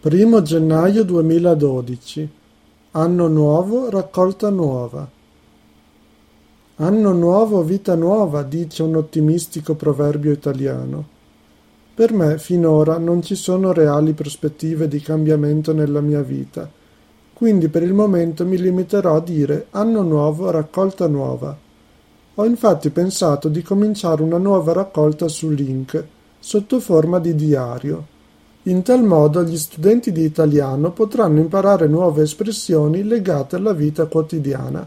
Primo gennaio duemiladodici. Anno nuovo, raccolta nuova. Anno nuovo, vita nuova, dice un ottimistico proverbio italiano. Per me, finora, non ci sono reali prospettive di cambiamento nella mia vita, quindi per il momento mi limiterò a dire anno nuovo, raccolta nuova. Ho infatti pensato di cominciare una nuova raccolta su Link, sotto forma di diario in tal modo gli studenti di italiano potranno imparare nuove espressioni legate alla vita quotidiana,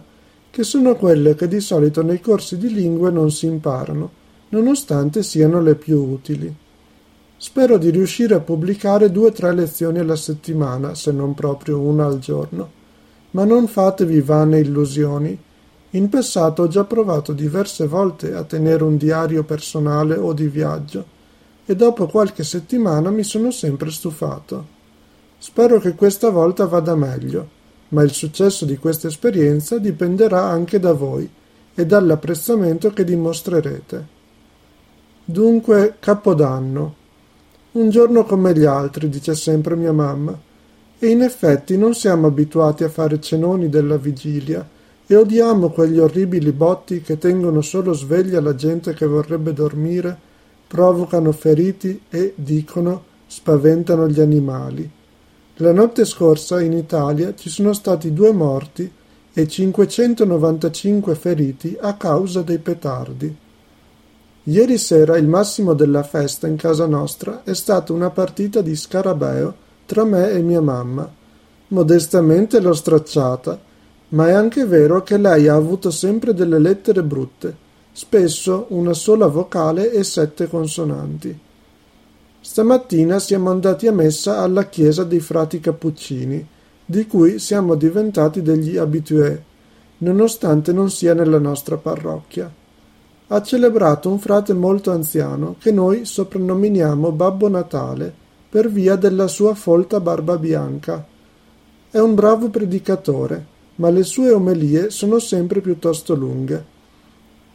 che sono quelle che di solito nei corsi di lingue non si imparano, nonostante siano le più utili. Spero di riuscire a pubblicare due o tre lezioni alla settimana, se non proprio una al giorno. Ma non fatevi vane illusioni. In passato ho già provato diverse volte a tenere un diario personale o di viaggio e dopo qualche settimana mi sono sempre stufato. Spero che questa volta vada meglio, ma il successo di questa esperienza dipenderà anche da voi e dall'apprezzamento che dimostrerete. Dunque, Capodanno. Un giorno come gli altri, dice sempre mia mamma. E in effetti non siamo abituati a fare cenoni della vigilia e odiamo quegli orribili botti che tengono solo sveglia la gente che vorrebbe dormire provocano feriti e, dicono, spaventano gli animali. La notte scorsa in Italia ci sono stati due morti e 595 feriti a causa dei petardi. Ieri sera il massimo della festa in casa nostra è stata una partita di scarabeo tra me e mia mamma. Modestamente l'ho stracciata, ma è anche vero che lei ha avuto sempre delle lettere brutte spesso una sola vocale e sette consonanti. Stamattina siamo andati a messa alla chiesa dei frati cappuccini, di cui siamo diventati degli habitué, nonostante non sia nella nostra parrocchia. Ha celebrato un frate molto anziano che noi soprannominiamo Babbo Natale per via della sua folta barba bianca. È un bravo predicatore, ma le sue omelie sono sempre piuttosto lunghe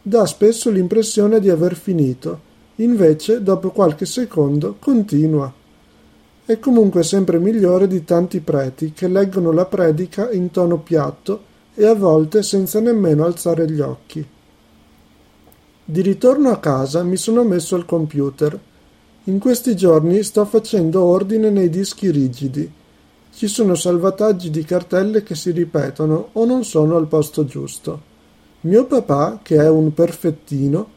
dà spesso l'impressione di aver finito, invece dopo qualche secondo continua. È comunque sempre migliore di tanti preti che leggono la predica in tono piatto e a volte senza nemmeno alzare gli occhi. Di ritorno a casa mi sono messo al computer. In questi giorni sto facendo ordine nei dischi rigidi. Ci sono salvataggi di cartelle che si ripetono o non sono al posto giusto. Mio papà, che è un perfettino,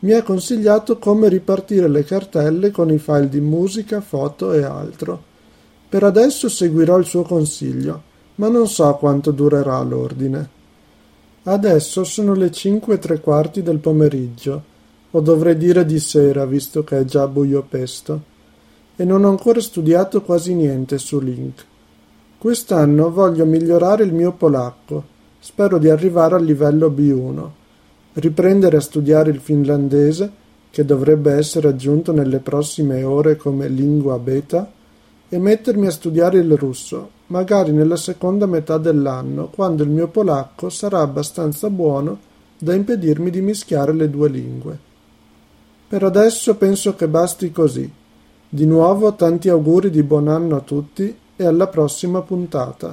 mi ha consigliato come ripartire le cartelle con i file di musica, foto e altro. Per adesso seguirò il suo consiglio, ma non so quanto durerà l'ordine. Adesso sono le cinque e tre quarti del pomeriggio, o dovrei dire di sera, visto che è già buio pesto, e non ho ancora studiato quasi niente su Link. Quest'anno voglio migliorare il mio polacco Spero di arrivare al livello B1, riprendere a studiare il finlandese, che dovrebbe essere aggiunto nelle prossime ore come lingua beta, e mettermi a studiare il russo, magari nella seconda metà dell'anno, quando il mio polacco sarà abbastanza buono da impedirmi di mischiare le due lingue. Per adesso penso che basti così. Di nuovo tanti auguri di buon anno a tutti e alla prossima puntata.